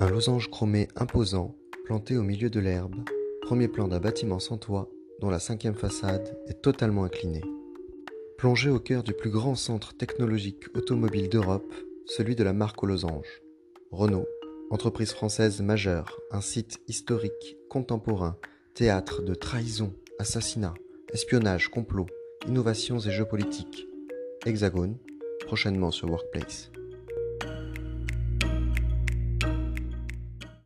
Un losange chromé imposant, planté au milieu de l'herbe, premier plan d'un bâtiment sans toit dont la cinquième façade est totalement inclinée. Plongé au cœur du plus grand centre technologique automobile d'Europe, celui de la marque aux losanges. Renault, entreprise française majeure, un site historique, contemporain, théâtre de trahison, assassinat, espionnage, complot, innovations et jeux politiques. Hexagone, prochainement sur Workplace.